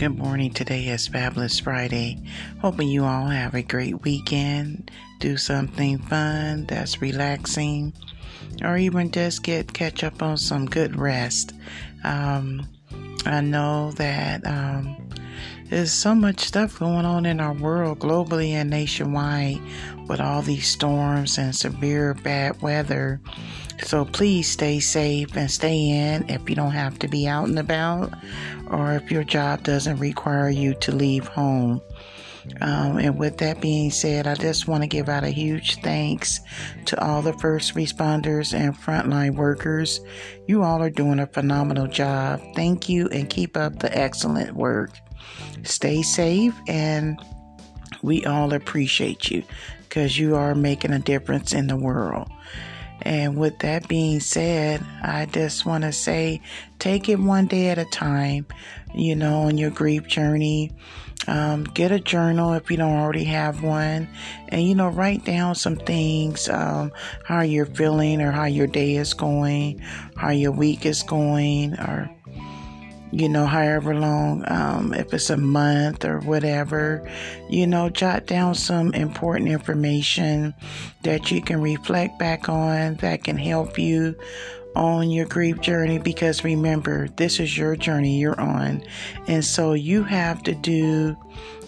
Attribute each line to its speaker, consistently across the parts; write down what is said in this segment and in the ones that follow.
Speaker 1: Good morning. Today is Fabulous Friday. Hoping you all have a great weekend. Do something fun that's relaxing, or even just get catch up on some good rest. Um, I know that um, there's so much stuff going on in our world, globally and nationwide, with all these storms and severe bad weather. So please stay safe and stay in if you don't have to be out and about or if your job doesn't require you to leave home. Um, and with that being said, I just want to give out a huge thanks to all the first responders and frontline workers. You all are doing a phenomenal job. Thank you and keep up the excellent work. Stay safe and we all appreciate you because you are making a difference in the world. And with that being said, I just want to say take it one day at a time, you know, on your grief journey. Um, get a journal if you don't already have one, and you know, write down some things um, how you're feeling, or how your day is going, how your week is going, or you know, however long, um, if it's a month or whatever, you know, jot down some important information that you can reflect back on that can help you on your grief journey because remember, this is your journey you're on. And so you have to do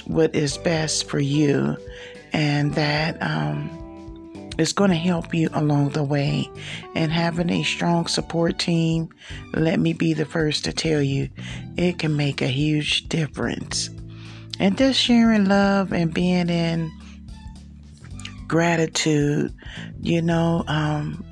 Speaker 1: what is best for you. And that, um, is going to help you along the way. And having a strong support team, let me be the first to tell you, it can make a huge difference. And just sharing love and being in gratitude, you know, um,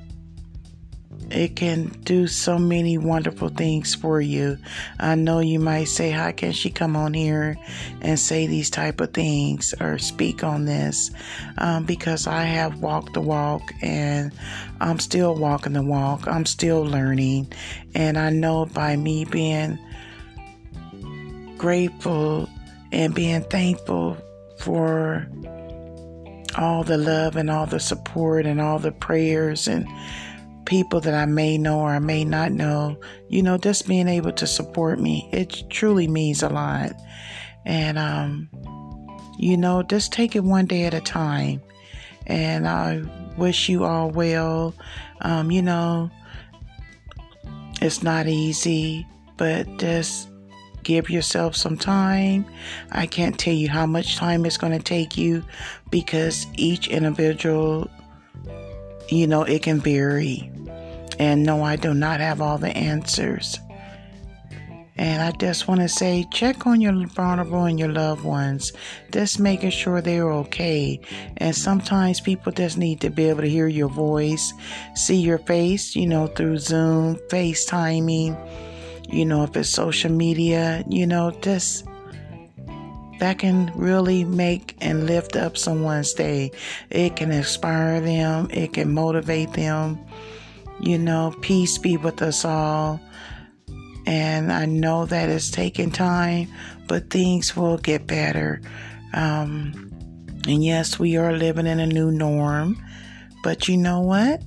Speaker 1: it can do so many wonderful things for you. I know you might say, how can she come on here and say these type of things or speak on this? Um, because I have walked the walk and I'm still walking the walk. I'm still learning. And I know by me being grateful and being thankful for all the love and all the support and all the prayers and people that I may know or I may not know, you know, just being able to support me, it truly means a lot. And, um, you know, just take it one day at a time. And I wish you all well. Um, you know, it's not easy, but just give yourself some time. I can't tell you how much time it's going to take you because each individual, you know, it can vary. And no, I do not have all the answers. And I just want to say, check on your vulnerable and your loved ones, just making sure they're okay. And sometimes people just need to be able to hear your voice, see your face, you know, through Zoom, FaceTiming, you know, if it's social media, you know, just that can really make and lift up someone's day. It can inspire them, it can motivate them you know, peace be with us all. And I know that it's taking time, but things will get better. Um, and yes, we are living in a new norm, but you know what?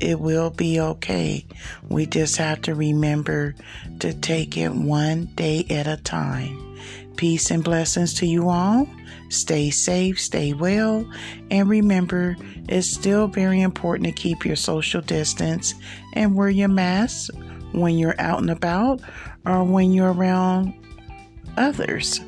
Speaker 1: It will be okay. We just have to remember to take it one day at a time. Peace and blessings to you all. Stay safe, stay well, and remember it's still very important to keep your social distance and wear your mask when you're out and about or when you're around others.